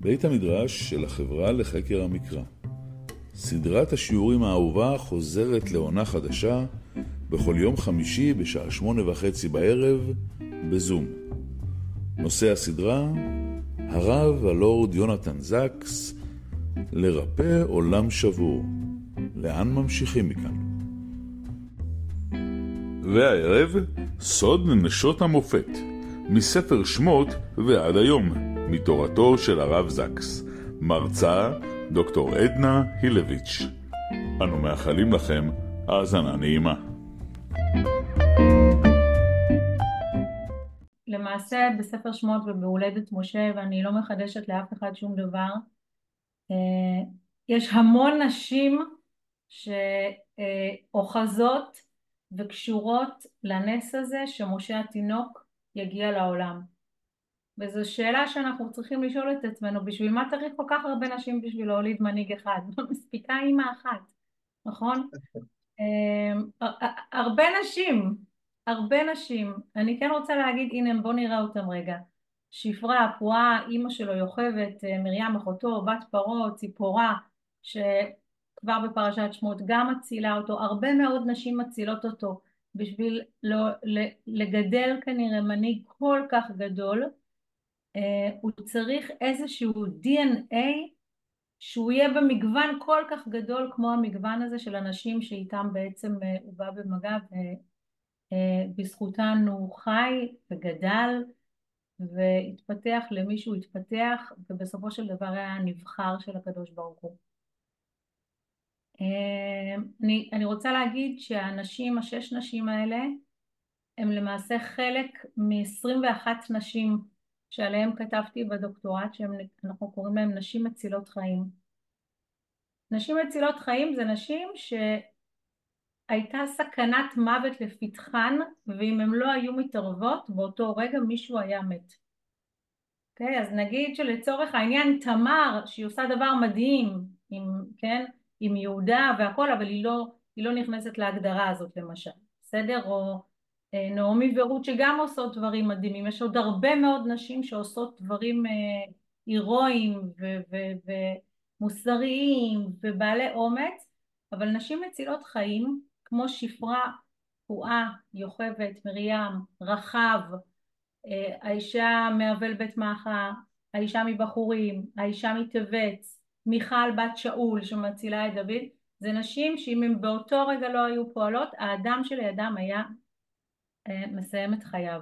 בית המדרש של החברה לחקר המקרא. סדרת השיעורים האהובה חוזרת לעונה חדשה בכל יום חמישי בשעה שמונה וחצי בערב בזום. נושא הסדרה, הרב הלורד יונתן זקס, לרפא עולם שבור. לאן ממשיכים מכאן? והערב, סוד נשות המופת, מספר שמות ועד היום, מתורתו של הרב זקס. מרצה, דוקטור עדנה הילביץ'. אנו מאחלים לכם האזנה נעימה. למעשה בספר שמות ובהולדת משה, ואני לא מחדשת לאף אחד שום דבר, אה, יש המון נשים שאוחזות וקשורות לנס הזה שמשה התינוק יגיע לעולם. וזו שאלה שאנחנו צריכים לשאול את עצמנו, בשביל מה צריך כל כך הרבה נשים בשביל להוליד מנהיג אחד? מספיקה אימא אחת, נכון? אה, הרבה נשים, הרבה נשים. אני כן רוצה להגיד, הנה בואו נראה אותם רגע. שפרה, פרועה, אימא שלו יוכבת, אה, מרים אחותו, בת פרעה, ציפורה, שכבר בפרשת שמות גם מצילה אותו, הרבה מאוד נשים מצילות אותו בשביל לא, לגדל כנראה מנהיג כל כך גדול, הוא צריך איזשהו DNA שהוא יהיה במגוון כל כך גדול כמו המגוון הזה של אנשים שאיתם בעצם אה, הוא בא במגע ובזכותן הוא חי וגדל והתפתח למי שהוא התפתח ובסופו של דבר היה הנבחר של הקדוש ברוך הוא. אה, אני, אני רוצה להגיד שהנשים, השש נשים האלה הם למעשה חלק מ-21 נשים שעליהם כתבתי בדוקטורט שאנחנו קוראים להם נשים מצילות חיים. נשים מצילות חיים זה נשים שהייתה סכנת מוות לפתחן ואם הן לא היו מתערבות באותו רגע מישהו היה מת. Okay, אוקיי? אז נגיד שלצורך העניין תמר שהיא עושה דבר מדהים עם, כן, עם יהודה והכל אבל היא לא, היא לא נכנסת להגדרה הזאת למשל, בסדר? או נעמי ורות שגם עושות דברים מדהימים, יש עוד הרבה מאוד נשים שעושות דברים אה, הירואיים ומוסריים ובעלי אומץ, אבל נשים מצילות חיים כמו שפרה, פועה, יוכבת, מרים, רחב, אה, האישה מאבל בית מאחה, האישה מבחורים, האישה מטבת, מיכל בת שאול שמצילה את דוד, זה נשים שאם הם באותו רגע לא היו פועלות, האדם שלידם היה אה, מסיים את חייו.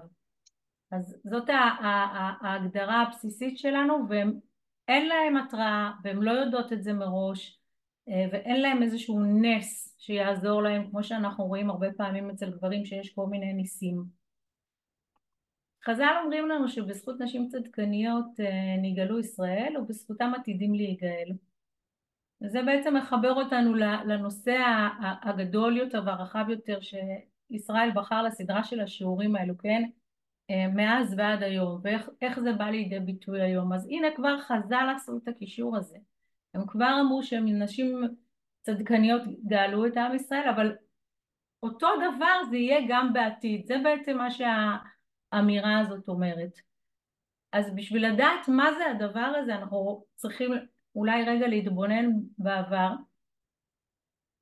אז זאת ההגדרה הבסיסית שלנו ואין להם התראה והן לא יודעות את זה מראש אה, ואין להם איזשהו נס שיעזור להם כמו שאנחנו רואים הרבה פעמים אצל גברים שיש כל מיני ניסים. חז"ל אומרים לנו שבזכות נשים צדקניות אה, נגאלו ישראל ובזכותם עתידים להיגאל. וזה בעצם מחבר אותנו לנושא הגדול יותר והרחב יותר ישראל בחר לסדרה של השיעורים האלו, כן? אה, מאז ועד היום, ואיך זה בא לידי ביטוי היום. אז הנה כבר חז"ל עשו את הקישור הזה. הם כבר אמרו שהם נשים צדקניות גאלו את עם ישראל, אבל אותו דבר זה יהיה גם בעתיד. זה בעצם מה שהאמירה הזאת אומרת. אז בשביל לדעת מה זה הדבר הזה, אנחנו צריכים אולי רגע להתבונן בעבר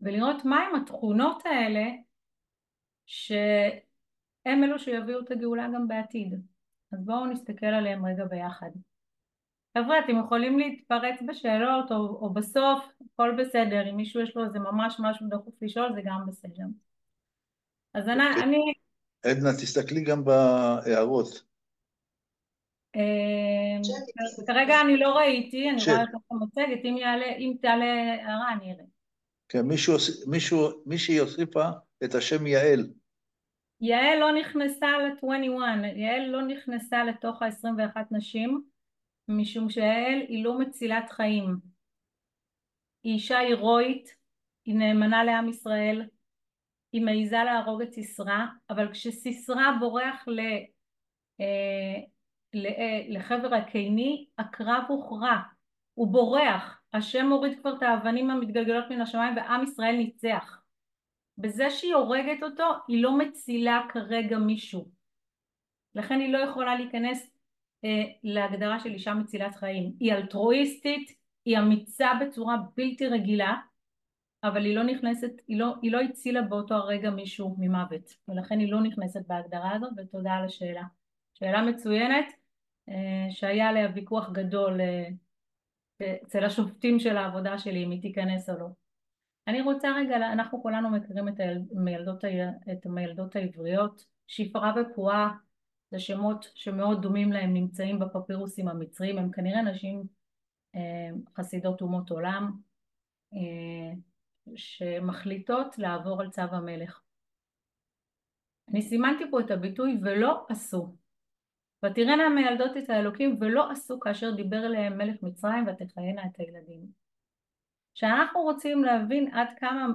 ולראות מהם התכונות האלה שהם אלו שיביאו את הגאולה גם בעתיד. אז בואו נסתכל עליהם רגע ביחד. חבר'ה, אתם יכולים להתפרץ בשאלות או, או בסוף, הכל בסדר, אם מישהו יש לו איזה ממש משהו דחוף לשאול זה גם בסדר. אז אני... אוקיי. אני... עדנה, תסתכלי גם בהערות. אה, כרגע אני לא ראיתי, אני רואה את המצגת, אם תעלה הערה אני אראה. כן, מישהו, מישהי הוסיפה את השם יעל. יעל לא נכנסה ל-21, יעל לא נכנסה לתוך ה-21 נשים, משום שיעל היא לא מצילת חיים. היא אישה הירואית, היא נאמנה לעם ישראל, היא מעיזה להרוג את סיסרא, אבל כשסיסרא בורח ל, אה, ל, אה, לחבר הקיני, הקרב הוכרע, הוא בורח, השם מוריד כבר את האבנים המתגלגלות מן השמיים ועם ישראל ניצח. בזה שהיא הורגת אותו היא לא מצילה כרגע מישהו לכן היא לא יכולה להיכנס אה, להגדרה של אישה מצילת חיים. היא אלטרואיסטית, היא אמיצה בצורה בלתי רגילה, אבל היא לא נכנסת, היא לא, היא לא הצילה באותו הרגע מישהו ממוות, ולכן היא לא נכנסת בהגדרה הזאת, ותודה על השאלה. שאלה מצוינת, אה, שהיה עליה ויכוח גדול אה, אצל השופטים של העבודה שלי, אם היא תיכנס או לא. אני רוצה רגע, אנחנו כולנו מכירים את המילדות, את המילדות העבריות, שפרה ופועה זה שמות שמאוד דומים להם נמצאים בפפירוסים המצריים, הם כנראה נשים אה, חסידות אומות עולם שמחליטות לעבור על צו המלך. אני סימנתי פה את הביטוי ולא עשו. ותראינה מילדות את האלוקים ולא עשו כאשר דיבר אליהם מלך מצרים ותחיינה את הילדים. כשאנחנו רוצים להבין עד כמה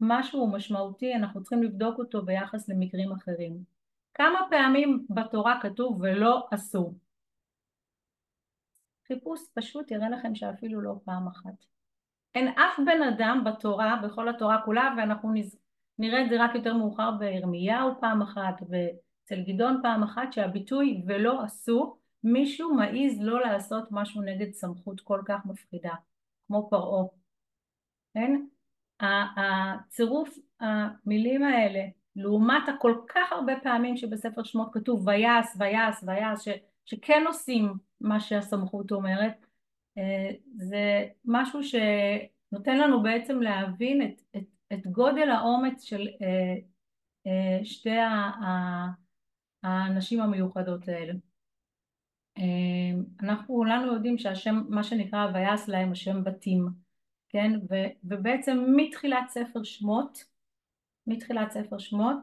משהו הוא משמעותי אנחנו צריכים לבדוק אותו ביחס למקרים אחרים. כמה פעמים בתורה כתוב ולא עשו? חיפוש פשוט יראה לכם שאפילו לא פעם אחת. אין אף בן אדם בתורה, בכל התורה כולה, ואנחנו נראה את זה רק יותר מאוחר בירמיהו פעם אחת ואצל גדעון פעם אחת, שהביטוי ולא עשו, מישהו מעז לא לעשות משהו נגד סמכות כל כך מפחידה, כמו פרעה. כן? הצירוף המילים האלה לעומת הכל כך הרבה פעמים שבספר שמות כתוב ויעש ויעש ויעש שכן עושים מה שהסמכות אומרת אה, זה משהו שנותן לנו בעצם להבין את, את, את גודל האומץ של אה, אה, שתי הנשים המיוחדות האלה. אנחנו כולנו יודעים שהשם, מה שנקרא ויעש להם השם בתים, כן? ו, ובעצם מתחילת ספר שמות, מתחילת ספר שמות,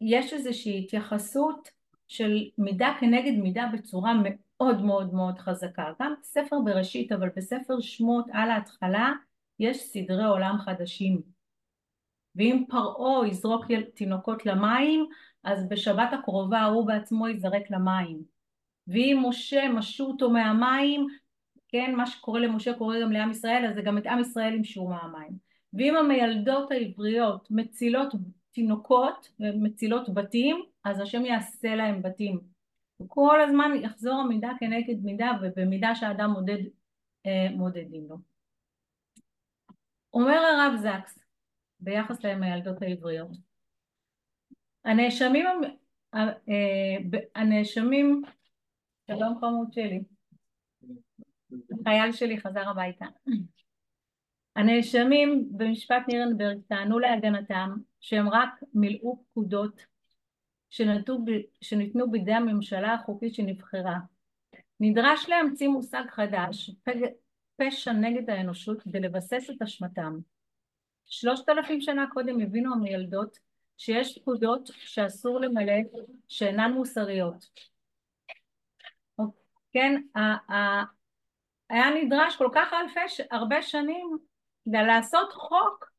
יש איזושהי התייחסות של מידה כנגד מידה בצורה מאוד מאוד מאוד חזקה. גם בספר בראשית אבל בספר שמות על ההתחלה יש סדרי עולם חדשים. ואם פרעה יזרוק תינוקות למים אז בשבת הקרובה הוא בעצמו ייזרק למים. ואם משה משו אותו מהמים, כן, מה שקורה למשה קורה גם לעם ישראל, אז זה גם את עם ישראל ימשו מהמים. ואם המיילדות העבריות מצילות תינוקות ומצילות בתים, אז השם יעשה להם בתים. כל הזמן יחזור המידה כנגד מידה ובמידה שהאדם מודד אה, מודדים לו. אומר הרב זקס ביחס לילדות העבריות הנאשמים אה, הנאשמים שלום חמוד שלי החייל שלי חזר הביתה הנאשמים במשפט נירנברג טענו להגנתם שהם רק מילאו פקודות שנתנו, שניתנו בידי הממשלה החוקית שנבחרה. נדרש להמציא מושג חדש, פשע נגד האנושות, כדי לבסס את אשמתם. שלושת אלפים שנה קודם הבינו המילדות שיש פקודות שאסור למלא שאינן מוסריות. כן, היה נדרש כל כך אלפי, הרבה שנים לעשות חוק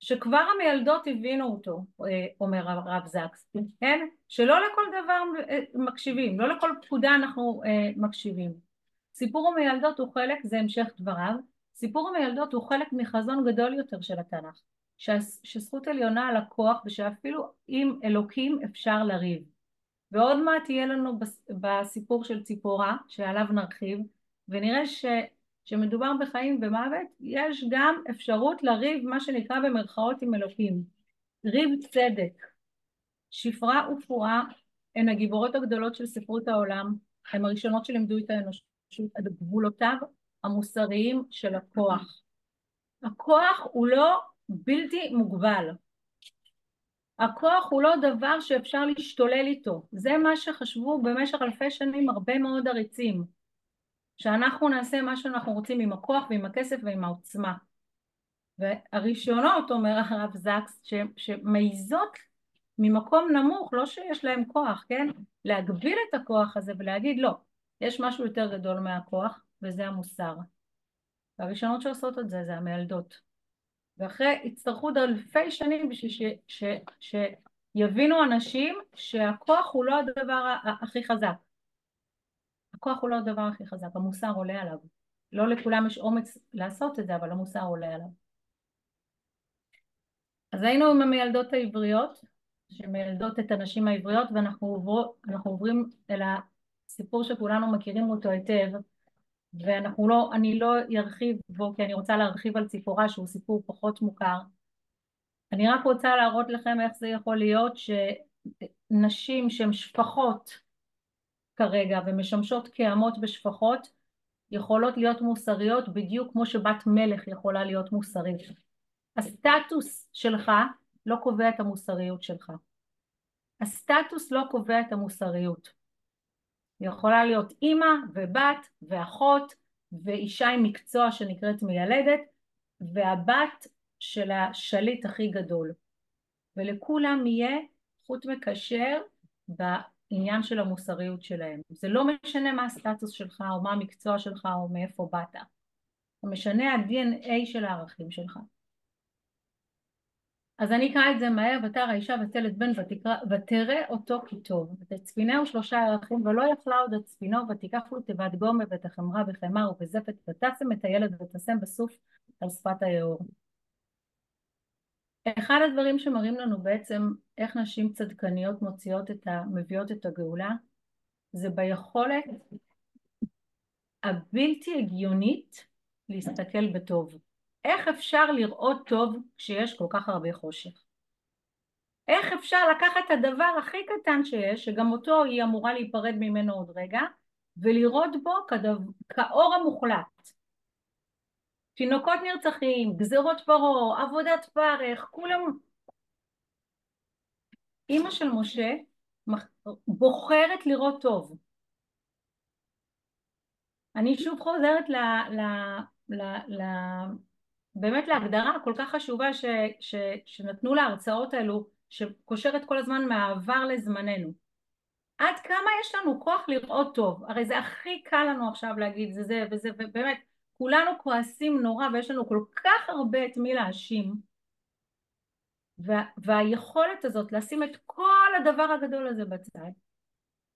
שכבר המילדות הבינו אותו, אה, אומר הרב זקס, כן? שלא לכל דבר אה, מקשיבים, לא לכל פקודה אנחנו אה, מקשיבים. סיפור המילדות הוא חלק, זה המשך דבריו, סיפור המילדות הוא חלק מחזון גדול יותר של התנ"ך, שזכות עליונה על הכוח ושאפילו עם אלוקים אפשר לריב. ועוד מעט יהיה לנו בסיפור של ציפורה, שעליו נרחיב, ונראה ש... שמדובר בחיים ומוות, יש גם אפשרות לריב מה שנקרא במרכאות עם אלוקים. ריב צדק. שפרה ופועה הן הגיבורות הגדולות של ספרות העולם, הן הראשונות שלימדו את האנושות על גבולותיו המוסריים של הכוח. הכוח הוא לא בלתי מוגבל. הכוח הוא לא דבר שאפשר להשתולל איתו. זה מה שחשבו במשך אלפי שנים הרבה מאוד עריצים. שאנחנו נעשה מה שאנחנו רוצים עם הכוח ועם הכסף ועם העוצמה. והראשונות, אומר הרב זקס, שמעיזות ממקום נמוך, לא שיש להם כוח, כן? להגביל את הכוח הזה ולהגיד לא, יש משהו יותר גדול מהכוח וזה המוסר. והראשונות שעושות את זה זה המילדות. ואחרי, יצטרכו עוד אלפי שנים בשביל ש, ש, ש, שיבינו אנשים שהכוח הוא לא הדבר הכי חזק. הכוח הוא לא הדבר הכי חזק, המוסר עולה עליו. לא לכולם יש אומץ לעשות את זה, אבל המוסר עולה עליו. אז היינו עם המילדות העבריות, שמילדות את הנשים העבריות, ואנחנו עובר, עוברים אל סיפור שכולנו מכירים אותו היטב, ואנחנו לא, אני לא ארחיב בו כי אני רוצה להרחיב על סיפורה שהוא סיפור פחות מוכר. אני רק רוצה להראות לכם איך זה יכול להיות שנשים שהן שפחות כרגע ומשמשות כאמות בשפחות יכולות להיות מוסריות בדיוק כמו שבת מלך יכולה להיות מוסרית. הסטטוס שלך לא קובע את המוסריות שלך. הסטטוס לא קובע את המוסריות. יכולה להיות אימא ובת ואחות ואישה עם מקצוע שנקראת מיילדת והבת של השליט הכי גדול ולכולם יהיה חוט מקשר בעניין של המוסריות שלהם. זה לא משנה מה הסטטוס שלך או מה המקצוע שלך או מאיפה באת. זה משנה ה-DNA של הערכים שלך. אז אני אקרא את זה מהר, ותרא האישה ותלת בן ותקרא, ותראה אותו כי טוב, ותצפינהו שלושה ערכים ולא יכלה עוד הצפינו ותיקח לו תיבת גומה ותחמרה בחמר ובזפת ותשם את הילד ותשם בסוף על שפת היאור. אחד הדברים שמראים לנו בעצם איך נשים צדקניות מוציאות את ה... מביאות את הגאולה זה ביכולת הבלתי הגיונית להסתכל בטוב. איך אפשר לראות טוב כשיש כל כך הרבה חושך? איך אפשר לקחת את הדבר הכי קטן שיש, שגם אותו היא אמורה להיפרד ממנו עוד רגע, ולראות בו כדו... כאור המוחלט. תינוקות נרצחים, גזירות פרעה, עבודת פרך, כולם... אימא של משה בוחרת לראות טוב. אני שוב חוזרת ל... ל... ל... ל... באמת להגדרה כל כך חשובה ש, ש, שנתנו להרצאות האלו שקושרת כל הזמן מהעבר לזמננו. עד כמה יש לנו כוח לראות טוב? הרי זה הכי קל לנו עכשיו להגיד זה זה וזה ובאמת כולנו כועסים נורא ויש לנו כל כך הרבה את מי להאשים. וה, והיכולת הזאת לשים את כל הדבר הגדול הזה בצד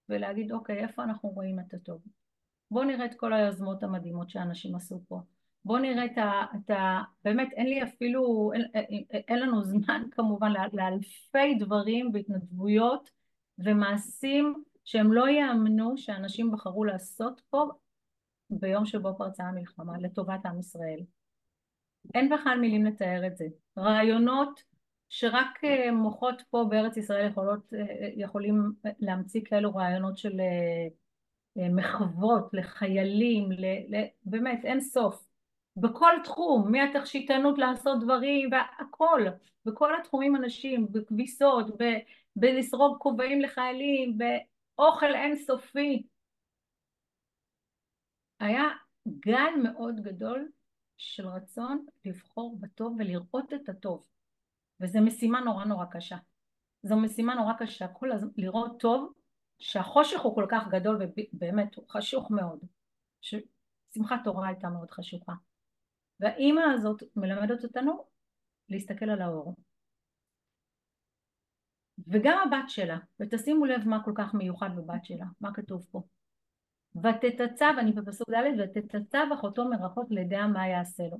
ולהגיד אוקיי איפה אנחנו רואים את הטוב? בואו נראה את כל היוזמות המדהימות שאנשים עשו פה. בואו נראה את ה, את ה... באמת אין לי אפילו, אין, אין לנו זמן כמובן לאלפי דברים והתנדבויות ומעשים שהם לא יאמנו שאנשים בחרו לעשות פה ביום שבו פרצה המלחמה לטובת עם ישראל. אין בכלל מילים לתאר את זה. רעיונות שרק אה, מוחות פה בארץ ישראל יכולות, אה, יכולים להמציא כאלו רעיונות של אה, מחוות לחיילים, באמת אין סוף. בכל תחום, מהתכשיטנות לעשות דברים והכל, בכל התחומים אנשים, בכביסות, ב- בלסרוג כובעים לחיילים, באוכל אינסופי. היה גל מאוד גדול של רצון לבחור בטוב ולראות את הטוב, וזו משימה נורא נורא קשה. זו משימה נורא קשה, כל הזמן לראות טוב, שהחושך הוא כל כך גדול ובאמת הוא חשוך מאוד, ששמחת תורה הייתה מאוד חשוכה. והאימא הזאת מלמדת אותנו להסתכל על האור. וגם הבת שלה, ותשימו לב מה כל כך מיוחד בבת שלה, מה כתוב פה. ותתצב, אני בפסוק ד', ותתצב אחותו מרחוק לידע מה יעשה לו.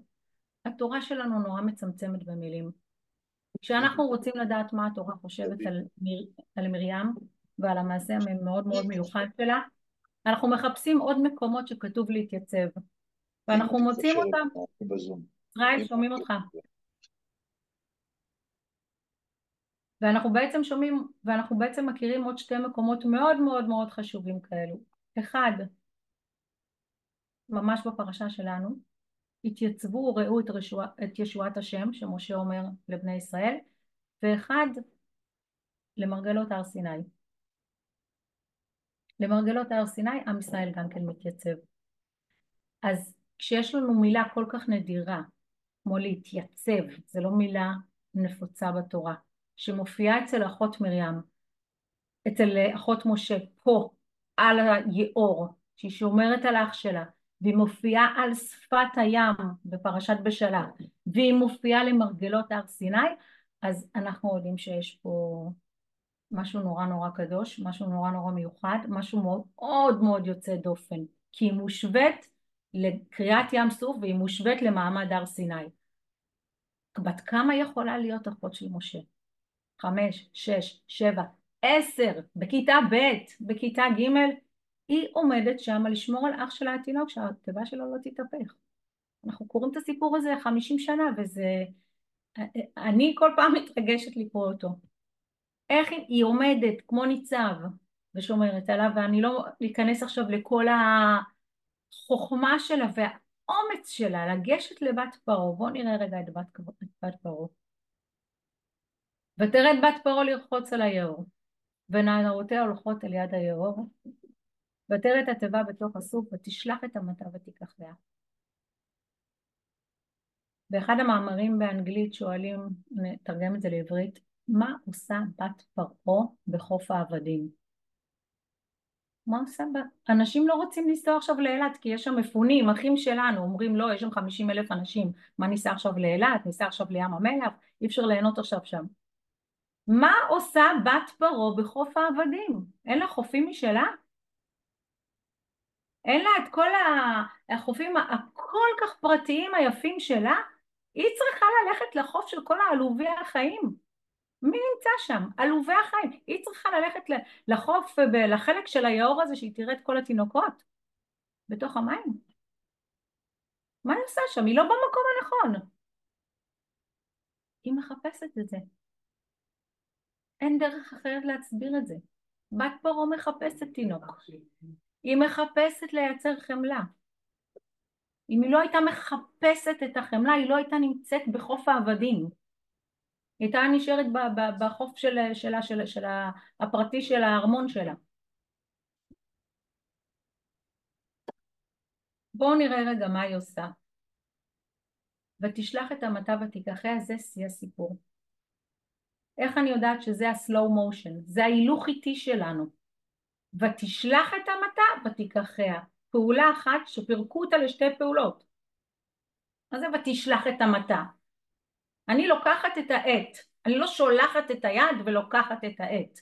התורה שלנו נורא מצמצמת במילים. כשאנחנו רוצים לדעת מה התורה חושבת על, מיר, על מרים ועל המעשה המאוד מאוד מיוחד שלה, אנחנו מחפשים עוד מקומות שכתוב להתייצב. ואנחנו מוצאים אותם. ישראל, שומעים אותך. ואנחנו בעצם שומעים, ואנחנו בעצם מכירים עוד שתי מקומות מאוד מאוד מאוד חשובים כאלו. אחד, ממש בפרשה שלנו, התייצבו וראו את, את ישועת השם, שמשה אומר לבני ישראל, ואחד, למרגלות הר סיני. למרגלות הר סיני עם ישראל גם כן מתייצב. אז כשיש לנו מילה כל כך נדירה כמו להתייצב, זה לא מילה נפוצה בתורה, שמופיעה אצל אחות מרים, אצל אחות משה פה על היאור, שהיא שומרת על האח שלה, והיא מופיעה על שפת הים בפרשת בשלה, והיא מופיעה למרגלות הר סיני, אז אנחנו יודעים שיש פה משהו נורא נורא קדוש, משהו נורא נורא מיוחד, משהו מאוד מאוד יוצא דופן, כי היא מושווית לקריאת ים סוף והיא מושווית למעמד הר סיני. בת כמה יכולה להיות אחות של משה? חמש, שש, שבע, עשר, בכיתה ב', בכיתה ג', היא עומדת שם לשמור על אח שלה התינוק שהתיבה שלו לא תתהפך. אנחנו קוראים את הסיפור הזה חמישים שנה וזה... אני כל פעם מתרגשת לקרוא אותו. איך היא עומדת כמו ניצב ושומרת עליו ואני לא אכנס עכשיו לכל החוכמה שלה והאומץ שלה לגשת לבת פרעה. בואו נראה רגע את בת, בת פרעה. ותרד בת פרעה לרחוץ על היאור ונערותיה הולכות על יד היאור ותראה את התיבה בתוך הסוף ותשלח את המטה ותיקחיה. באחד המאמרים באנגלית שואלים, נתרגם את זה לעברית, מה עושה בת פרעה בחוף העבדים? מה עושה בת? אנשים לא רוצים לנסוע עכשיו לאילת כי יש שם מפונים, אחים שלנו, אומרים לא, יש שם חמישים אלף אנשים, מה ניסע עכשיו לאילת, ניסע עכשיו לים המלח, אי אפשר ליהנות עכשיו שם. מה עושה בת פרעה בחוף העבדים? אין לה חופים משלה? אין לה את כל החופים הכל כך פרטיים היפים שלה? היא צריכה ללכת לחוף של כל העלובי החיים. מי נמצא שם? עלובי החיים. היא צריכה ללכת לחוף ולחלק של היאור הזה שהיא תראה את כל התינוקות בתוך המים. מה היא עושה שם? היא לא במקום הנכון. היא מחפשת את זה. אין דרך אחרת להסביר את זה. בת פרעה מחפשת תינוק. היא מחפשת לייצר חמלה. אם היא לא הייתה מחפשת את החמלה, היא לא הייתה נמצאת בחוף העבדים. היא הייתה נשארת בחוף שלה, שלה, שלה, שלה, הפרטי של הארמון שלה. בואו נראה רגע מה היא עושה. ותשלח את המטה ותיקחיה, זה שיא הסיפור. איך אני יודעת שזה ה-slow motion? זה ההילוך איטי שלנו. ותשלח את המטה ותיקחיה. פעולה אחת שפירקו אותה לשתי פעולות. מה זה ותשלח את המטה? אני לוקחת את העט, אני לא שולחת את היד ולוקחת את העט.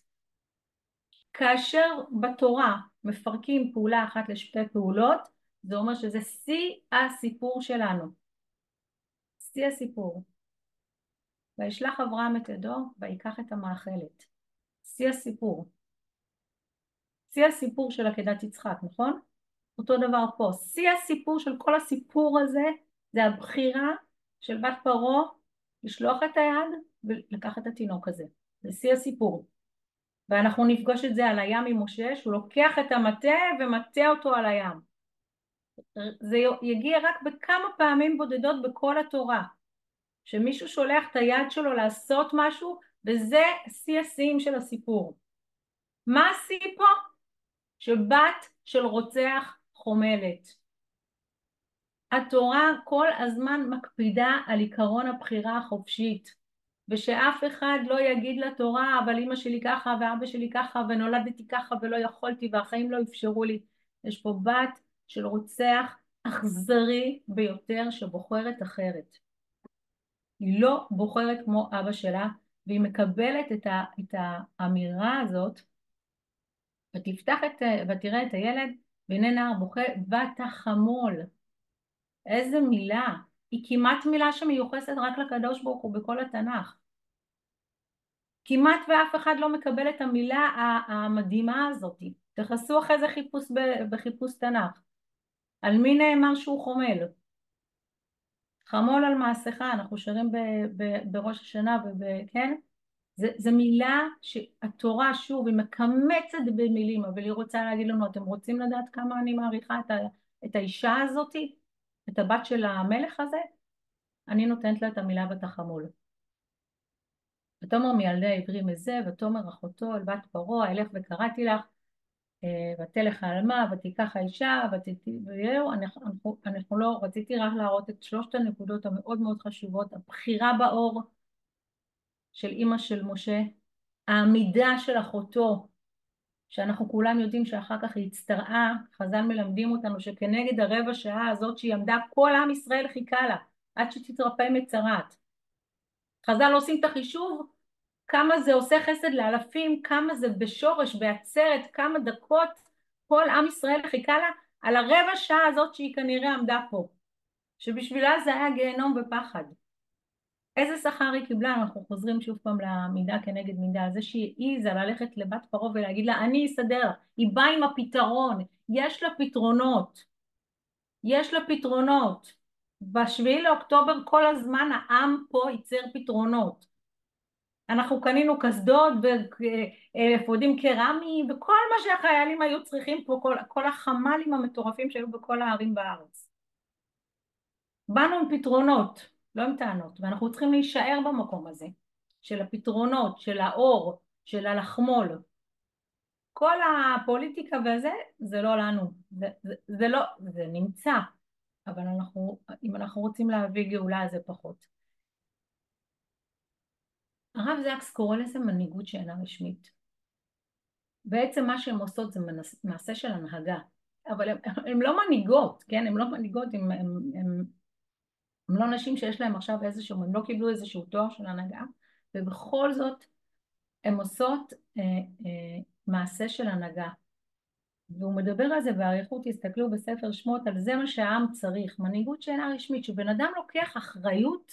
כאשר בתורה מפרקים פעולה אחת לשתי פעולות, זה אומר שזה שיא הסיפור שלנו. שיא הסיפור. וישלח אברהם את ידו ויקח את המאכלת. שיא הסיפור. שיא הסיפור של עקדת יצחק, נכון? אותו דבר פה. שיא הסיפור של כל הסיפור הזה זה הבחירה של בת פרעה לשלוח את היד ולקחת את התינוק הזה. זה שיא הסיפור. ואנחנו נפגוש את זה על הים עם משה, שהוא לוקח את המטה ומטה אותו על הים. זה יגיע רק בכמה פעמים בודדות בכל התורה. שמישהו שולח את היד שלו לעשות משהו, וזה שיא השיאים של הסיפור. מה השיא פה? שבת של רוצח חומלת. התורה כל הזמן מקפידה על עיקרון הבחירה החופשית ושאף אחד לא יגיד לתורה אבל אמא שלי ככה ואבא שלי ככה ונולדתי ככה ולא יכולתי והחיים לא אפשרו לי יש פה בת של רוצח אכזרי ביותר שבוחרת אחרת היא לא בוחרת כמו אבא שלה והיא מקבלת את, ה, את האמירה הזאת ותפתח את, ותראה את הילד והנה נער בוכה ותחמול איזה מילה. היא כמעט מילה שמיוחסת רק לקדוש ברוך הוא בכל התנ"ך. כמעט ואף אחד לא מקבל את המילה המדהימה הזאת. תכנסו אחרי זה חיפוש בחיפוש תנ"ך. על מי נאמר שהוא חומל חמול על מעשיך אנחנו שרים בראש השנה וכן זה מילה שהתורה שוב היא מקמצת במילים אבל היא רוצה להגיד לנו אתם רוצים לדעת כמה אני מעריכה את, ה, את האישה הזאתי את הבת של המלך הזה? אני נותנת לה את המילה בתחמול ותאמר מילדי העברים מזה ותאמר אחותו אל בת פרעה אלך וקראתי לך ותלך העלמה ותיקח האישה וזהו אנחנו, אנחנו לא רציתי רק להראות את שלושת הנקודות המאוד מאוד חשובות הבחירה באור של אימא של משה, העמידה של אחותו, שאנחנו כולם יודעים שאחר כך היא הצטרעה, חז"ל מלמדים אותנו שכנגד הרבע שעה הזאת שהיא עמדה, כל עם ישראל חיכה לה, עד שתתרפא מצרת. חז"ל עושים את החישוב, כמה זה עושה חסד לאלפים, כמה זה בשורש, בעצרת, כמה דקות כל עם ישראל חיכה לה, על הרבע שעה הזאת שהיא כנראה עמדה פה, שבשבילה זה היה גיהנום ופחד. איזה שכר היא קיבלה? אנחנו חוזרים שוב פעם למידה כנגד מידה, זה שהיא העיזה ללכת לבת פרעה ולהגיד לה אני אסדר היא באה עם הפתרון, יש לה פתרונות. יש לה פתרונות. בשביעי לאוקטובר כל הזמן העם פה ייצר פתרונות. אנחנו קנינו קסדות ואפודים קרמיים וכל מה שהחיילים היו צריכים פה, כל, כל החמ"לים המטורפים שהיו בכל הערים בארץ. באנו עם פתרונות, לא עם טענות, ואנחנו צריכים להישאר במקום הזה, של הפתרונות, של האור, של הלחמול. כל הפוליטיקה וזה, זה לא לנו, זה, זה, זה לא, זה נמצא, אבל אנחנו, אם אנחנו רוצים להביא גאולה זה פחות. הרב זקס קורא לזה מנהיגות שאינה רשמית. בעצם מה שהן עושות זה מעשה של הנהגה, אבל הן לא מנהיגות, כן? הן לא מנהיגות, הן לא נשים שיש להן עכשיו איזשהו, הן לא קיבלו איזשהו תואר של הנהגה, ובכל זאת הן עושות אה, אה, מעשה של הנהגה. והוא מדבר על זה באריכות, תסתכלו בספר שמות, על זה מה שהעם צריך, מנהיגות שאינה רשמית, שבן אדם לוקח אחריות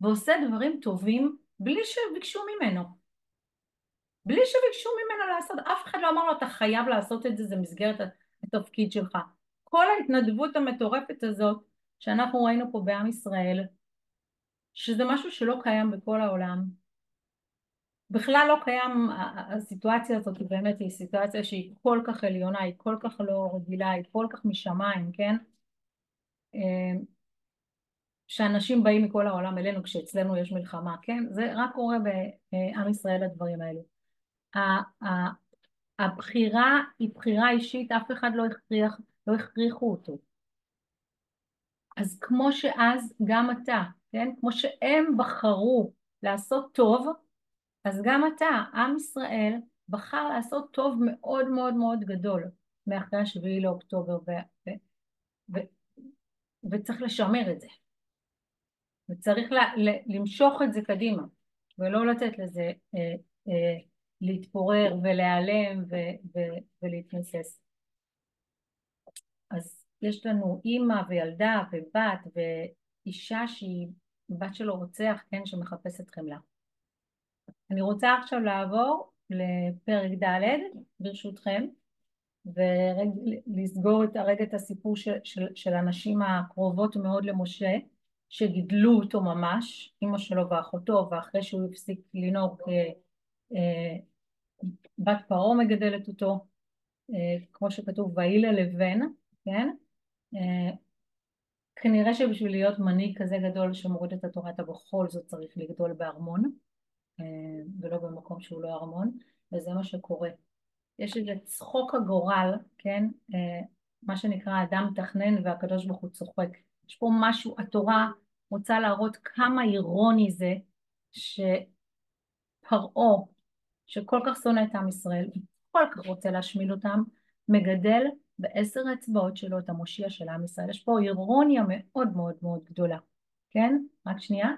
ועושה דברים טובים בלי שביקשו ממנו. בלי שביקשו ממנו לעשות, אף אחד לא אמר לו אתה חייב לעשות את זה, זה מסגרת התפקיד שלך. כל ההתנדבות המטורפת הזאת שאנחנו ראינו פה בעם ישראל, שזה משהו שלא קיים בכל העולם, בכלל לא קיים, הסיטואציה הזאת היא באמת היא סיטואציה שהיא כל כך עליונה, היא כל כך לא רגילה, היא כל כך משמיים, כן? שאנשים באים מכל העולם אלינו כשאצלנו יש מלחמה, כן? זה רק קורה בעם ישראל הדברים האלו. הבחירה היא בחירה אישית, אף אחד לא הכריח, לא הכריחו אותו. אז כמו שאז גם אתה, כן? כמו שהם בחרו לעשות טוב, אז גם אתה, עם ישראל, בחר לעשות טוב מאוד מאוד מאוד גדול מאחרי השביעי לאוקטובר ו- ו- ו- וצריך לשמר את זה וצריך ל- ל- למשוך את זה קדימה ולא לתת לזה אה, אה, להתפורר ולהיעלם ו- ו- ולהתנוסס. אז יש לנו אימא וילדה ובת ואישה שהיא בת של רוצח, כן, שמחפשת חמלה אני רוצה עכשיו לעבור לפרק ד' ברשותכם ולסגור את הרגע את הסיפור של, של, של הנשים הקרובות מאוד למשה שגידלו אותו ממש, אימא שלו ואחותו ואחרי שהוא הפסיק לנהוג אה, אה, בת פרעה מגדלת אותו אה, כמו שכתוב ויהי ללבן, כן? אה, כנראה שבשביל להיות מנהיג כזה גדול שמוריד את התורה אתה בכל זאת צריך לגדול בארמון ולא במקום שהוא לא ארמון, וזה מה שקורה. יש איזה צחוק הגורל, כן? מה שנקרא אדם מתכנן והקדוש ברוך הוא צוחק. יש פה משהו, התורה רוצה להראות כמה אירוני זה שפרעה, שכל כך שונא את עם ישראל, כל כך רוצה להשמיד אותם, מגדל בעשר האצבעות שלו את המושיע של עם ישראל. יש פה אירוניה מאוד מאוד מאוד גדולה, כן? רק שנייה.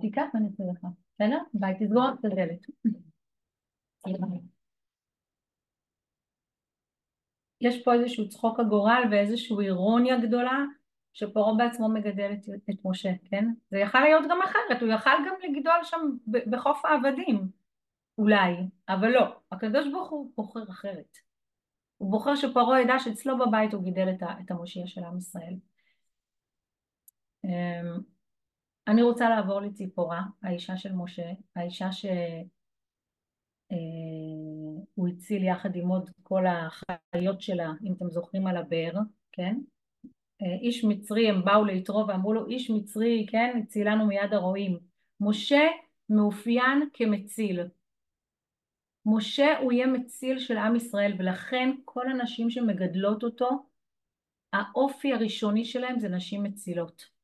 תיקח ואני אעשה לך, בסדר? ביי, תסגור את הדלת. יש פה איזשהו צחוק הגורל ואיזושהי אירוניה גדולה שפרעה בעצמו מגדל את, את משה, כן? זה יכל להיות גם אחרת, הוא יכל גם לגדול שם בחוף העבדים, אולי, אבל לא. הקדוש ברוך הוא בוחר אחרת. הוא בוחר שפרעה ידע שאצלו בבית הוא גידל את המושיע של עם ישראל. אמ, אני רוצה לעבור לציפורה, האישה של משה, האישה שהוא אה, הציל יחד עם עוד כל החיות שלה, אם אתם זוכרים על הבאר, כן? אה, איש מצרי, הם באו ליתרו ואמרו לו, איש מצרי, כן, הצילנו מיד הרועים. משה מאופיין כמציל. משה הוא יהיה מציל של עם ישראל, ולכן כל הנשים שמגדלות אותו, האופי הראשוני שלהם זה נשים מצילות.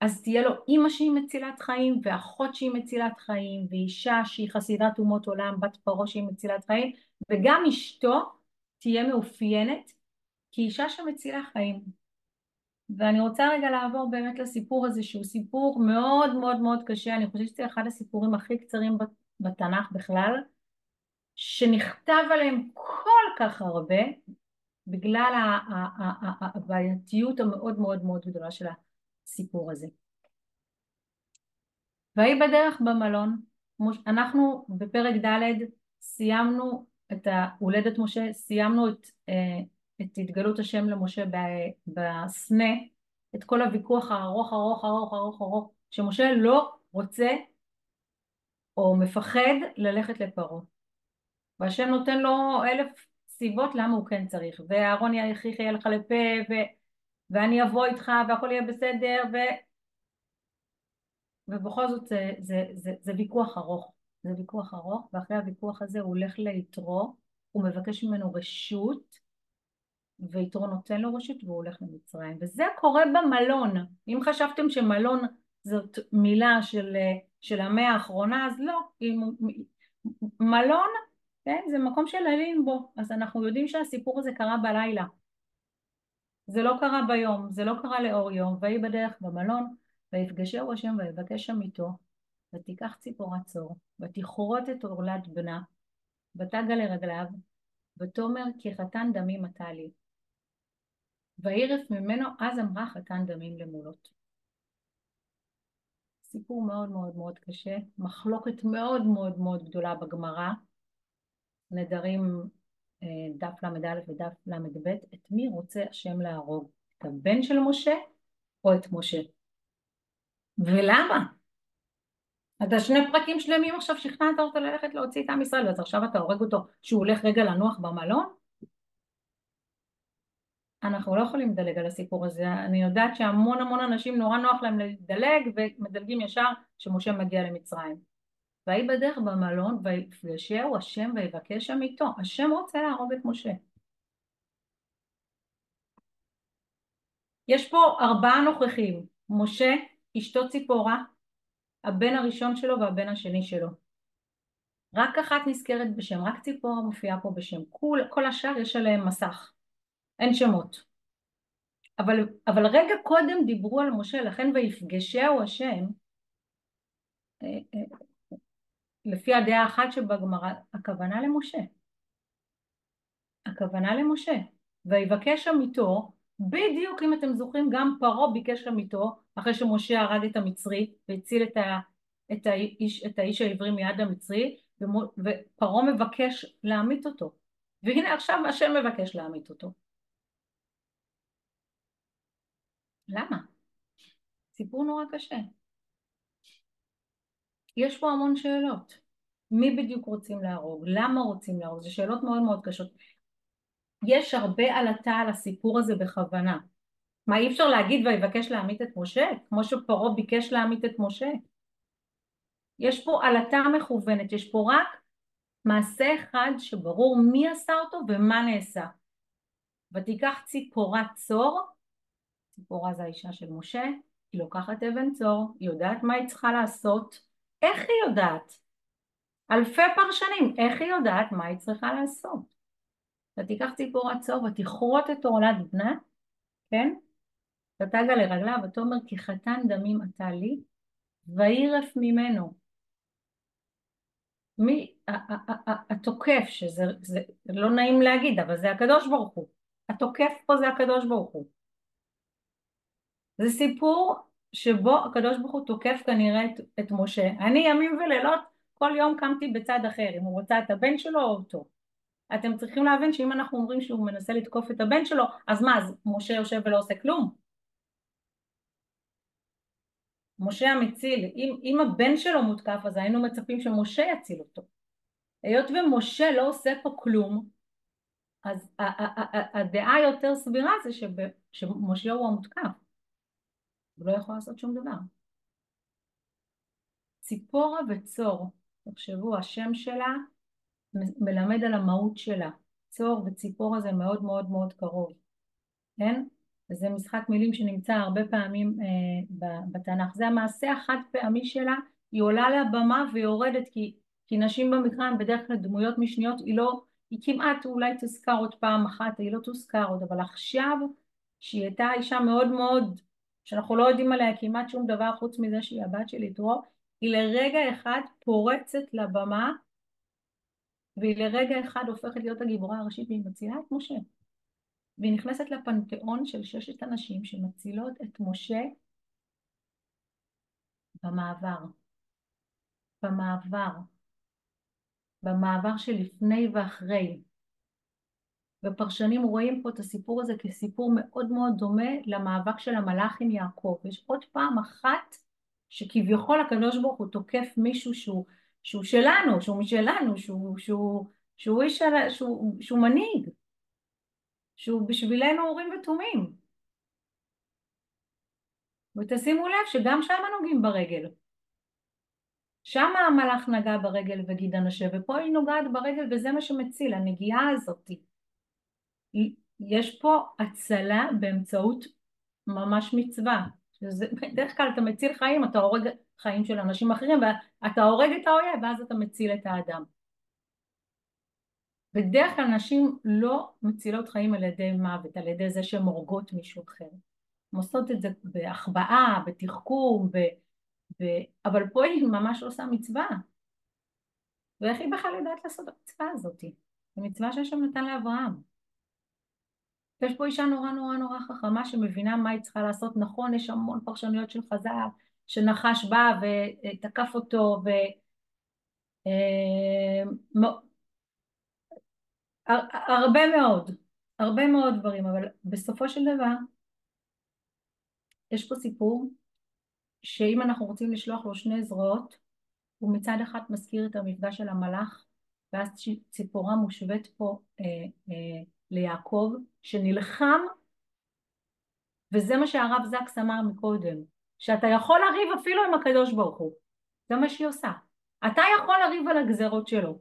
אז תהיה לו אימא שהיא מצילת חיים ואחות שהיא מצילת חיים ואישה שהיא חסידת אומות עולם בת פרעה שהיא מצילת חיים וגם אשתו תהיה מאופיינת כאישה שמצילה חיים. ואני רוצה רגע לעבור באמת לסיפור הזה שהוא סיפור מאוד מאוד מאוד קשה. אני חושבת שזה אחד הסיפורים הכי קצרים בתנ"ך בכלל שנכתב עליהם כל כך הרבה בגלל הבעייתיות המאוד מאוד מאוד גדולה של הסיפור הזה. והיא בדרך במלון, אנחנו בפרק ד' סיימנו את הולדת משה, סיימנו את, אה, את התגלות השם למשה בסנה, את כל הוויכוח הארוך ארוך ארוך ארוך ארוך, שמשה לא רוצה או מפחד ללכת לפרעה. והשם נותן לו אלף סיבות למה הוא כן צריך, ואהרון יכריך יהיה לך לפה, ו... ואני אבוא איתך והכל יהיה בסדר, ו... ובכל זאת זה, זה, זה, זה ויכוח ארוך, זה ויכוח ארוך, ואחרי הוויכוח הזה הוא הולך ליתרו, הוא מבקש ממנו רשות, ויתרו נותן לו רשות והוא הולך למצרים. וזה קורה במלון. אם חשבתם שמלון זאת מילה של, של המאה האחרונה, אז לא. מלון, כן, זה מקום של אלים בו. אז אנחנו יודעים שהסיפור הזה קרה בלילה. זה לא קרה ביום, זה לא קרה לאור יום. ויהי בדרך במלון, ויפגשהו השם ויבקש שם איתו, ותיקח ציפורת צור, ותכרות את עורלת בנה, ותגה לרגליו, ותאמר כי חתן דמים אתה לי. וירף ממנו אז אמרה חתן דמים למולות. סיפור מאוד מאוד מאוד קשה, מחלוקת מאוד מאוד מאוד גדולה בגמרא, נדרים דף ל"א ודף ל"ב, את מי רוצה השם להרוג? את הבן של משה או את משה? ולמה? אתה שני פרקים שלמים עכשיו שכנעת אותו ללכת להוציא את עם ישראל, אז עכשיו אתה הורג אותו שהוא הולך רגע לנוח במלון? אנחנו לא יכולים לדלג על הסיפור הזה, אני יודעת שהמון המון אנשים נורא נוח להם לדלג ומדלגים ישר שמשה מגיע למצרים. ויהי בדרך במלון ויפגשהו השם ויבקש שם איתו, השם רוצה להרוג את משה. יש פה ארבעה נוכחים, משה, אשתו ציפורה, הבן הראשון שלו והבן השני שלו. רק אחת נזכרת בשם, רק ציפורה מופיעה פה בשם, כל, כל השאר יש עליהם מסך, אין שמות. אבל, אבל רגע קודם דיברו על משה, לכן ויפגשהו השם, אה, אה, לפי הדעה האחת שבגמרא, הכוונה למשה. הכוונה למשה. ויבקש שם איתו, בדיוק אם אתם זוכרים, גם פרעה ביקש שם איתו, אחרי שמשה הרג את המצרי והציל את, ה, את, האיש, את האיש העברי מיד המצרי, ופרעה מבקש להמית אותו. והנה עכשיו השם מבקש להמית אותו. למה? סיפור נורא קשה. יש פה המון שאלות. מי בדיוק רוצים להרוג? למה רוצים להרוג? זה שאלות מאוד מאוד קשות. יש הרבה עלטה על הסיפור הזה בכוונה. מה אי אפשר להגיד ויבקש להמית את משה? כמו שפרעה ביקש להמית את משה? יש פה עלטה מכוונת, יש פה רק מעשה אחד שברור מי עשה אותו ומה נעשה. ותיקח ציפורת צור, ציפורה זה האישה של משה, היא לוקחת אבן צור, היא יודעת מה היא צריכה לעשות, איך היא יודעת? אלפי פרשנים, איך היא יודעת מה היא צריכה לעשות? ותיקח ציפורת צור ותכרות את עורלת בנה, כן? ותגה לרגליו ותאמר כי חתן דמים אתה לי וירף ממנו. מי, התוקף, שזה זה לא נעים להגיד, אבל זה הקדוש ברוך הוא. התוקף פה זה הקדוש ברוך הוא. זה סיפור שבו הקדוש ברוך הוא תוקף כנראה את, את משה. אני ימים ולילות כל יום קמתי בצד אחר, אם הוא רוצה את הבן שלו או אותו. אתם צריכים להבין שאם אנחנו אומרים שהוא מנסה לתקוף את הבן שלו, אז מה, אז משה יושב ולא עושה כלום? משה המציל, אם, אם הבן שלו מותקף אז היינו מצפים שמשה יציל אותו. היות ומשה לא עושה פה כלום, אז הדעה היותר סבירה זה שמשה הוא המותקף. הוא לא יכול לעשות שום דבר. ציפורה וצור, תחשבו, השם שלה מלמד על המהות שלה. צור וציפורה זה מאוד מאוד מאוד קרוב, כן? וזה משחק מילים שנמצא הרבה פעמים אה, בתנ"ך. זה המעשה החד פעמי שלה, היא עולה לבמה ויורדת כי, כי נשים במקרא הן בדרך כלל דמויות משניות, היא לא, היא כמעט אולי תוזכר עוד פעם אחת, היא לא תוזכר עוד, אבל עכשיו שהיא הייתה אישה מאוד מאוד, שאנחנו לא יודעים עליה כמעט שום דבר חוץ מזה שהיא הבת של יתרו, היא לרגע אחד פורצת לבמה והיא לרגע אחד הופכת להיות הגיבורה הראשית והיא מצילה את משה. והיא נכנסת לפנתיאון של ששת הנשים שמצילות את משה במעבר. במעבר, במעבר שלפני ואחרי. ופרשנים רואים פה את הסיפור הזה כסיפור מאוד מאוד דומה למאבק של המלאך עם יעקב. יש עוד פעם אחת שכביכול הקדוש ברוך הוא תוקף מישהו שהוא, שהוא שלנו, שהוא משלנו, שהוא, שהוא, שהוא, איש, שהוא, שהוא מנהיג, שהוא בשבילנו אורים ותומים. ותשימו לב שגם שם נוגעים ברגל. שם המלאך נגע ברגל וגיד אנשה, ופה היא נוגעת ברגל וזה מה שמציל, הנגיעה הזאתי. יש פה הצלה באמצעות ממש מצווה. שזה, בדרך כלל אתה מציל חיים, אתה הורג חיים של אנשים אחרים, ואתה הורג את האויב ואז אתה מציל את האדם. בדרך כלל נשים לא מצילות חיים על ידי מוות, על ידי זה שהן הורגות מישהו אחר. הן עושות את זה בהחבאה, בתחכום, ב... ב... אבל פה היא ממש עושה מצווה. ואיך היא בכלל יודעת לעשות את המצווה הזאת? זו מצווה שהשם נתן לאברהם. יש פה אישה נורא נורא נורא חכמה שמבינה מה היא צריכה לעשות. נכון, יש המון פרשנויות של חז"ל שנחש בא ותקף אותו ו... אה, הרבה מאוד, הרבה מאוד דברים, אבל בסופו של דבר יש פה סיפור שאם אנחנו רוצים לשלוח לו שני זרועות, הוא מצד אחד מזכיר את המפגש של המלאך ואז ציפורה מושווית פה אה, אה, ליעקב שנלחם וזה מה שהרב זקס אמר מקודם שאתה יכול לריב אפילו עם הקדוש ברוך הוא. זה מה שהיא עושה. אתה יכול לריב על הגזרות שלו.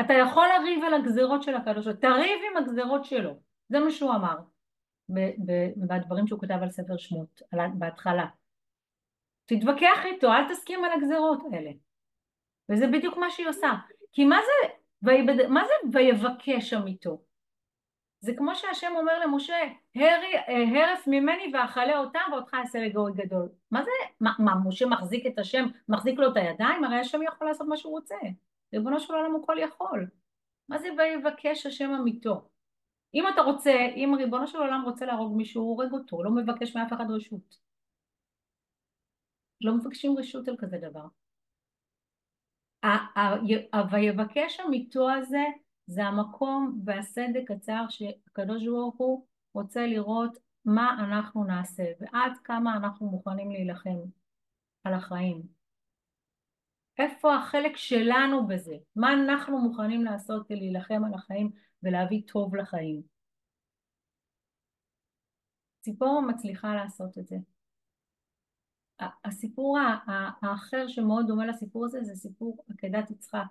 אתה יכול לריב על הגזרות של הקדוש ברוך הוא. תריב עם הגזרות שלו. זה מה שהוא אמר בדברים שהוא כתב על ספר שמות בהתחלה. תתווכח איתו אל תסכים על הגזרות האלה. וזה בדיוק מה שהיא עושה. כי מה זה ויבד... מה זה ויבקש שם איתו? זה כמו שהשם אומר למשה, הרף ממני ואכלה אותם ואותך אעשה לגוי גדול. מה זה, מה, מה, משה מחזיק את השם, מחזיק לו את הידיים? הרי השם יכול לעשות מה שהוא רוצה. ריבונו של עולם הוא כל יכול. מה זה ויבקש השם אמיתו? אם אתה רוצה, אם ריבונו של עולם רוצה להרוג מישהו, הוא הורג אותו, לא מבקש מאף אחד רשות. לא מבקשים רשות על כזה דבר. ה"ויבקש אמיתו" הזה זה המקום והסדק הצער שהקדוש ברוך הוא רוצה לראות מה אנחנו נעשה ועד כמה אנחנו מוכנים להילחם על החיים. איפה החלק שלנו בזה? מה אנחנו מוכנים לעשות כדי להילחם על החיים ולהביא טוב לחיים? ציפורה מצליחה לעשות את זה. הסיפור האחר שמאוד דומה לסיפור הזה זה סיפור עקדת יצחק.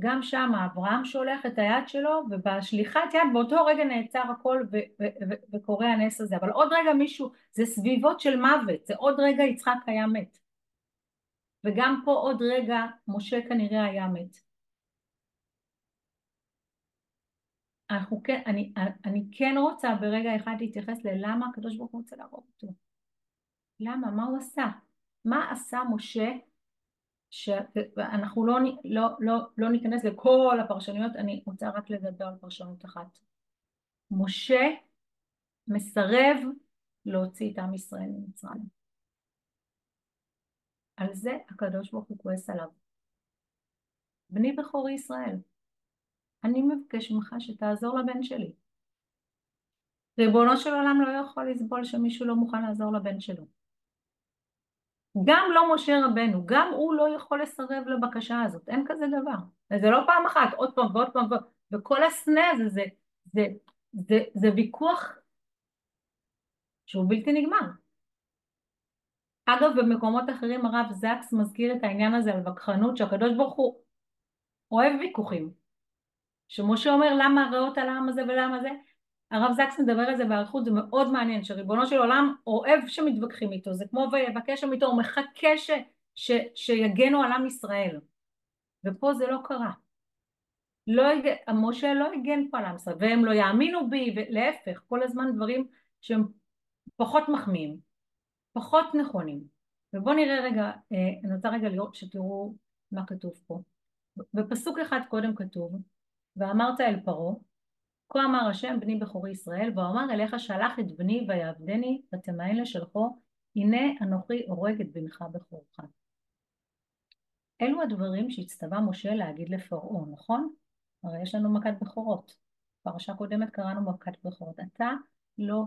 גם שם אברהם שולח את היד שלו ובשליחת יד באותו רגע נעצר הכל וקורה הנס הזה. אבל עוד רגע מישהו זה סביבות של מוות זה עוד רגע יצחק היה מת. וגם פה עוד רגע משה כנראה היה מת. אנחנו כן, אני, אני כן רוצה ברגע אחד להתייחס ללמה הקדוש ברוך הוא רוצה להרוג אותו למה? מה הוא עשה? מה עשה משה שאנחנו לא, לא, לא, לא ניכנס לכל הפרשנויות, אני רוצה רק לדבר על פרשנות אחת. משה מסרב להוציא את עם ישראל ממצרים. על זה הקדוש ברוך הוא כועס עליו. בני בכור ישראל, אני מבקש ממך שתעזור לבן שלי. ריבונו של עולם לא יכול לסבול שמישהו לא מוכן לעזור לבן שלו. גם לא משה רבנו, גם הוא לא יכול לסרב לבקשה הזאת, אין כזה דבר. וזה לא פעם אחת, עוד פעם ועוד פעם, וכל הסנה הזה זה, זה, זה, זה ויכוח שהוא בלתי נגמר. אגב, במקומות אחרים הרב זקס מזכיר את העניין הזה על וכחנות, שהקדוש ברוך הוא אוהב ויכוחים. שמשה אומר למה רעות על העם הזה ולמה זה, הרב זקס מדבר על זה באריכות, זה מאוד מעניין, שריבונו של עולם אוהב שמתווכחים איתו, זה כמו ויבקש שם איתו, הוא מחכה ש, ש, שיגנו על עם ישראל. ופה זה לא קרה. לא, משה לא הגן פה על עם ישראל, והם לא יאמינו בי, ולהפך, כל הזמן דברים שהם פחות מחמיאים, פחות נכונים. ובואו נראה רגע, אה, אני רוצה רגע לראות שתראו מה כתוב פה. בפסוק אחד קודם כתוב, ואמרת אל פרעה כה אמר השם בני בכורי ישראל ואומר אליך שלח את בני ויעבדני ותמאן לשלחו הנה אנוכי הורג את בנך בכורך אלו הדברים שהצטווה משה להגיד לפרעה, נכון? הרי יש לנו מכת בכורות. פרשה קודמת קראנו מכת בכורות. אתה לא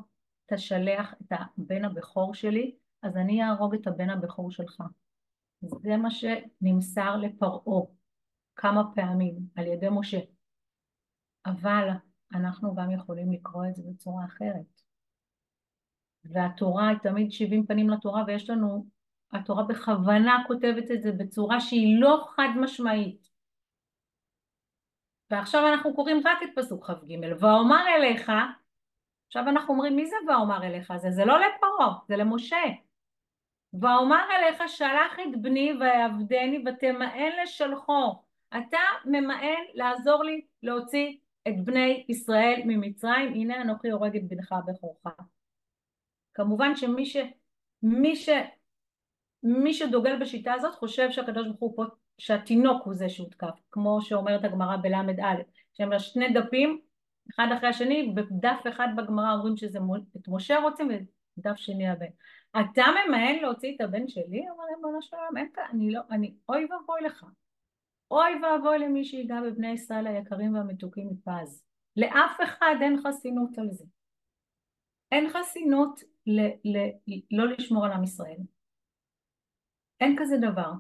תשלח את הבן הבכור שלי, אז אני אהרוג את הבן הבכור שלך. זה מה שנמסר לפרעה כמה פעמים על ידי משה. אבל אנחנו גם יכולים לקרוא את זה בצורה אחרת. והתורה היא תמיד שבעים פנים לתורה ויש לנו, התורה בכוונה כותבת את זה בצורה שהיא לא חד משמעית. ועכשיו אנחנו קוראים רק את פסוק כ"ג, ואומר אליך, עכשיו אנחנו אומרים מי זה ואומר אליך? זה, זה לא לפרעה, זה למשה. ואומר אליך שלח את בני ויעבדני ותמאן לשלחו. אתה ממאן לעזור לי להוציא את בני ישראל ממצרים, הנה אנוכי הורג את בנך בכורך. כמובן שמי ש... מי ש... מי שדוגל בשיטה הזאת חושב שהקדוש ברוך הוא פה, שהתינוק הוא זה שהותקף, כמו שאומרת הגמרא בל"א, שהם לה שני דפים, אחד אחרי השני, בדף אחד בגמרא אומרים שזה את משה רוצים ודף שני הבן. אתה ממאן להוציא את הבן שלי? אומר ריבונו אין כאן, אני לא, אני, אוי ואבוי לך. אוי ואבוי למי שיגע בבני ישראל היקרים והמתוקים מפז. לאף אחד אין חסינות על זה. אין חסינות ל, ל, לא לשמור על עם ישראל. אין כזה דבר.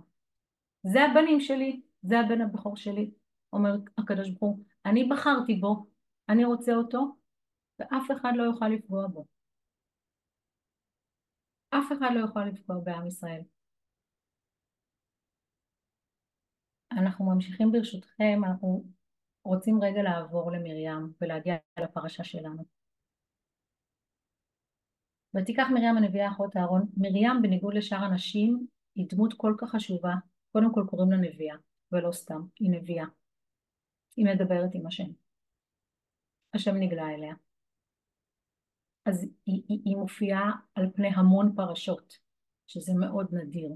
זה הבנים שלי, זה הבן הבכור שלי, אומר הקדוש ברוך הוא. אני בחרתי בו, אני רוצה אותו, ואף אחד לא יוכל לפגוע בו. אף אחד לא יכול לפגוע בעם ישראל. אנחנו ממשיכים ברשותכם, אנחנו רוצים רגע לעבור למרים ולהגיע לפרשה שלנו. ותיקח מרים הנביאה אחות אהרון, מרים בניגוד לשאר הנשים היא דמות כל כך חשובה, קודם כל קוראים לה נביאה, ולא סתם, היא נביאה. היא מדברת עם השם. השם נגלה אליה. אז היא, היא, היא מופיעה על פני המון פרשות, שזה מאוד נדיר.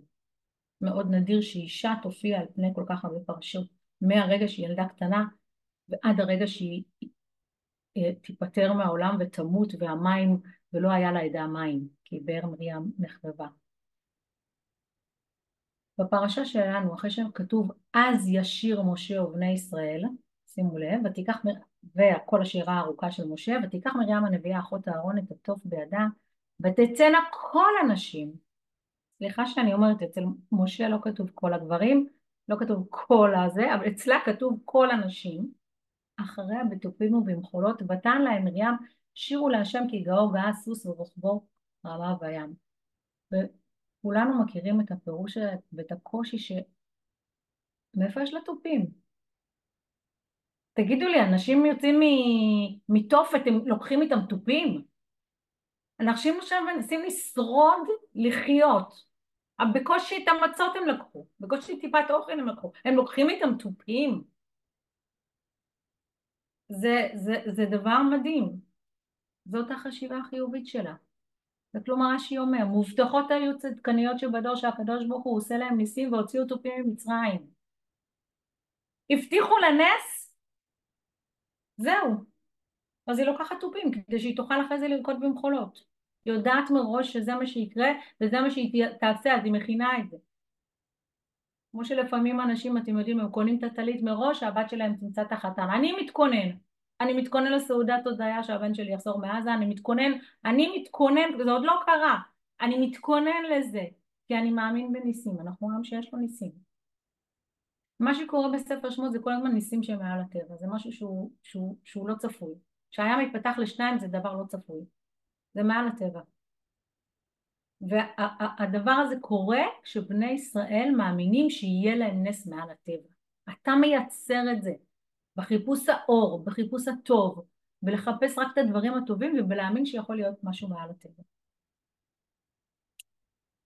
מאוד נדיר שאישה תופיע על פני כל כך הרבה פרשות, מהרגע שהיא ילדה קטנה ועד הרגע שהיא אה, תיפטר מהעולם ותמות והמים, ולא היה לה ידע מים, כי באר מרים נחרבה. בפרשה שלנו, אחרי שכתוב אז ישיר משה ובני ישראל, שימו לב, ותיקח, וכל השירה הארוכה של משה, ותיקח מרים הנביאה אחות אהרון את התוף בידה, ותצאנה כל הנשים. סליחה שאני אומרת, אצל משה לא כתוב כל הגברים, לא כתוב כל הזה, אבל אצלה כתוב כל הנשים, אחריה בתופים ובמחולות, ותן להם מרים, שירו להשם כי גאו גאה סוס ורוחבו רמה בים. וכולנו מכירים את הפירוש ואת הקושי ש... מאיפה יש לה תופים? תגידו לי, אנשים יוצאים מתופת, הם לוקחים איתם תופים? אנשים עכשיו מנסים לשרוד, לחיות. בקושי את המצות הם לקחו, בקושי טיפת אוכל הם לקחו, הם לוקחים איתם תופים. זה, זה, זה דבר מדהים. זאת החשיבה החיובית שלה. וכלומר רש"י אומר, מובטחות היו צדקניות שבדור שהקדוש ברוך הוא עושה להם ניסים והוציאו תופים ממצרים. הבטיחו לנס זהו. אז היא לוקחת תופים כדי שהיא תוכל אחרי זה לרקוד במחולות. יודעת מראש שזה מה שיקרה וזה מה שהיא תעשה אז היא מכינה את זה. כמו שלפעמים אנשים אתם יודעים הם קונים את הטלית מראש שהבת שלהם תמצא את החתן. אני מתכונן. אני מתכונן לסעודת הודיה שהבן שלי יחזור מעזה, אני מתכונן, אני מתכונן, וזה עוד לא קרה, אני מתכונן לזה, כי אני מאמין בניסים, אנחנו רואים שיש לו ניסים. מה שקורה בספר שמות זה כל הזמן ניסים שהם מעל הטבע, זה משהו שהוא, שהוא, שהוא לא צפוי. כשהיה מתפתח לשניים זה דבר לא צפוי, זה מעל הטבע. והדבר וה, הזה קורה כשבני ישראל מאמינים שיהיה להם נס מעל הטבע. אתה מייצר את זה בחיפוש האור, בחיפוש הטוב, בלחפש רק את הדברים הטובים ובלהאמין שיכול להיות משהו מעל הטבע.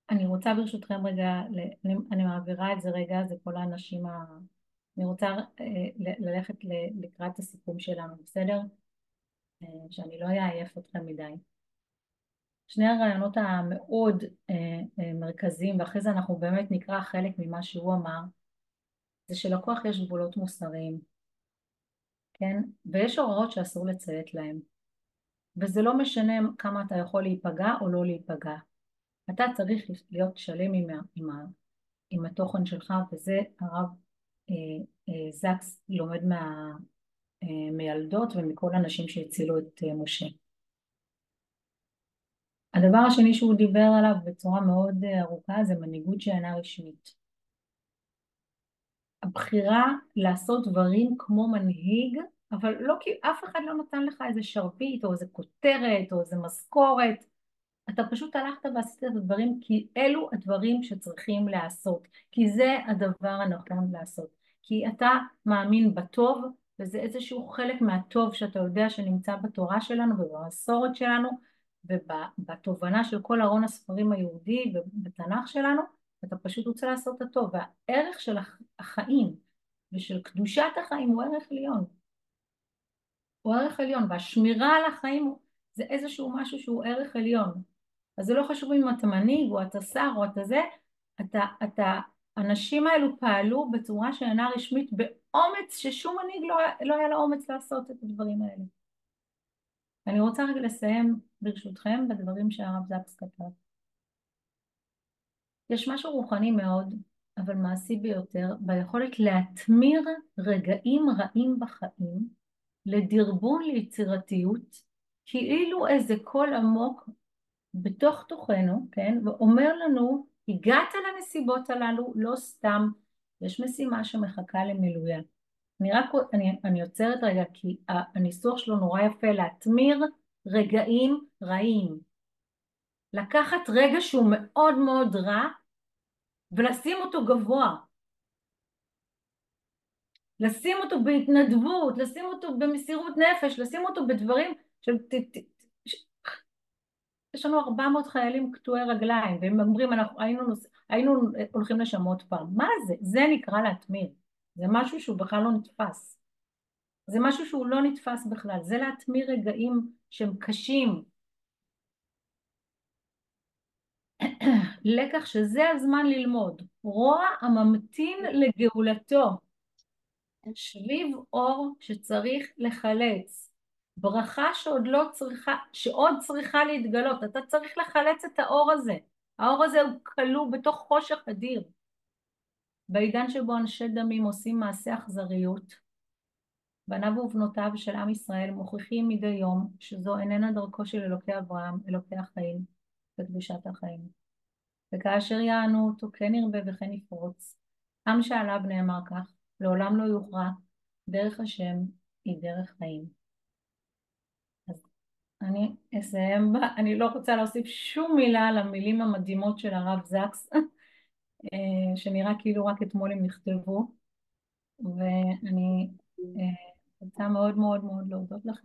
אני רוצה ברשותכם רגע, אני מעבירה את זה רגע, זה כל האנשים ה... אני רוצה אה, ללכת לקראת הסיכום שלנו, בסדר? אה, שאני לא אעייף אתכם מדי. שני הרעיונות המאוד אה, מרכזיים, ואחרי זה אנחנו באמת נקרא חלק ממה שהוא אמר, זה שלכוח יש גבולות מוסריים, כן? ויש הוראות שאסור לציית להם. וזה לא משנה כמה אתה יכול להיפגע או לא להיפגע. אתה צריך להיות שלם עם, עם, עם התוכן שלך, וזה הרב אה, אה, זקס לומד מה, אה, מילדות ומכל הנשים שהצילו את אה, משה. הדבר השני שהוא דיבר עליו בצורה מאוד אה, ארוכה זה מנהיגות שאינה רשמית. הבחירה לעשות דברים כמו מנהיג, אבל לא כי אף אחד לא נתן לך איזה שרביט או איזה כותרת או איזה משכורת, אתה פשוט הלכת ועשית את הדברים כי אלו הדברים שצריכים לעשות, כי זה הדבר הנכון לעשות, כי אתה מאמין בטוב וזה איזשהו חלק מהטוב שאתה יודע שנמצא בתורה שלנו ובמסורת שלנו ובתובנה של כל ארון הספרים היהודי ובתנ"ך שלנו, אתה פשוט רוצה לעשות את הטוב, והערך של החיים ושל קדושת החיים הוא ערך עליון, הוא ערך עליון, והשמירה על החיים זה איזשהו משהו שהוא ערך עליון. אז זה לא חשוב אם אתה מנהיג או אתה שר או אתה זה, אתה, אתה, הנשים האלו פעלו בצורה שאינה רשמית באומץ ששום מנהיג לא, לא היה לו אומץ לעשות את הדברים האלה. אני רוצה רגע לסיים ברשותכם בדברים שהרב זקס כתב. יש משהו רוחני מאוד, אבל מעשי ביותר, ביכולת להתמיר רגעים רעים בחיים לדרבון ליצירתיות, כאילו איזה קול עמוק בתוך תוכנו, כן, ואומר לנו, הגעת לנסיבות הללו לא סתם, יש משימה שמחכה למילויה. אני רק, אני, אני עוצרת רגע כי הניסוח שלו נורא יפה, להתמיר רגעים רעים. לקחת רגע שהוא מאוד מאוד רע ולשים אותו גבוה. לשים אותו בהתנדבות, לשים אותו במסירות נפש, לשים אותו בדברים של... יש לנו 400 חיילים קטועי רגליים, והם אומרים, אנחנו היינו, נוס... היינו הולכים לשם עוד פעם. מה זה? זה נקרא להתמיר. זה משהו שהוא בכלל לא נתפס. זה משהו שהוא לא נתפס בכלל. זה להתמיר רגעים שהם קשים. לקח שזה הזמן ללמוד. רוע הממתין לגאולתו. שביב אור שצריך לחלץ. ברכה שעוד לא צריכה, שעוד צריכה להתגלות, אתה צריך לחלץ את האור הזה, האור הזה הוא כלוא בתוך חושך אדיר. בעידן שבו אנשי דמים עושים מעשה אכזריות, בניו ובנותיו של עם ישראל מוכיחים מדי יום שזו איננה דרכו של אלוקי אברהם, אלוקי החיים וקדושת החיים. וכאשר יענו אותו כן ירבה וכן יפרוץ, עם שעליו נאמר כך, לעולם לא יוכרע, דרך השם היא דרך חיים. אני אסיים בה, אני לא רוצה להוסיף שום מילה על המילים המדהימות של הרב זקס, אה, שנראה כאילו רק אתמול הם נכתבו, ואני אה, רוצה מאוד מאוד מאוד להודות לכם.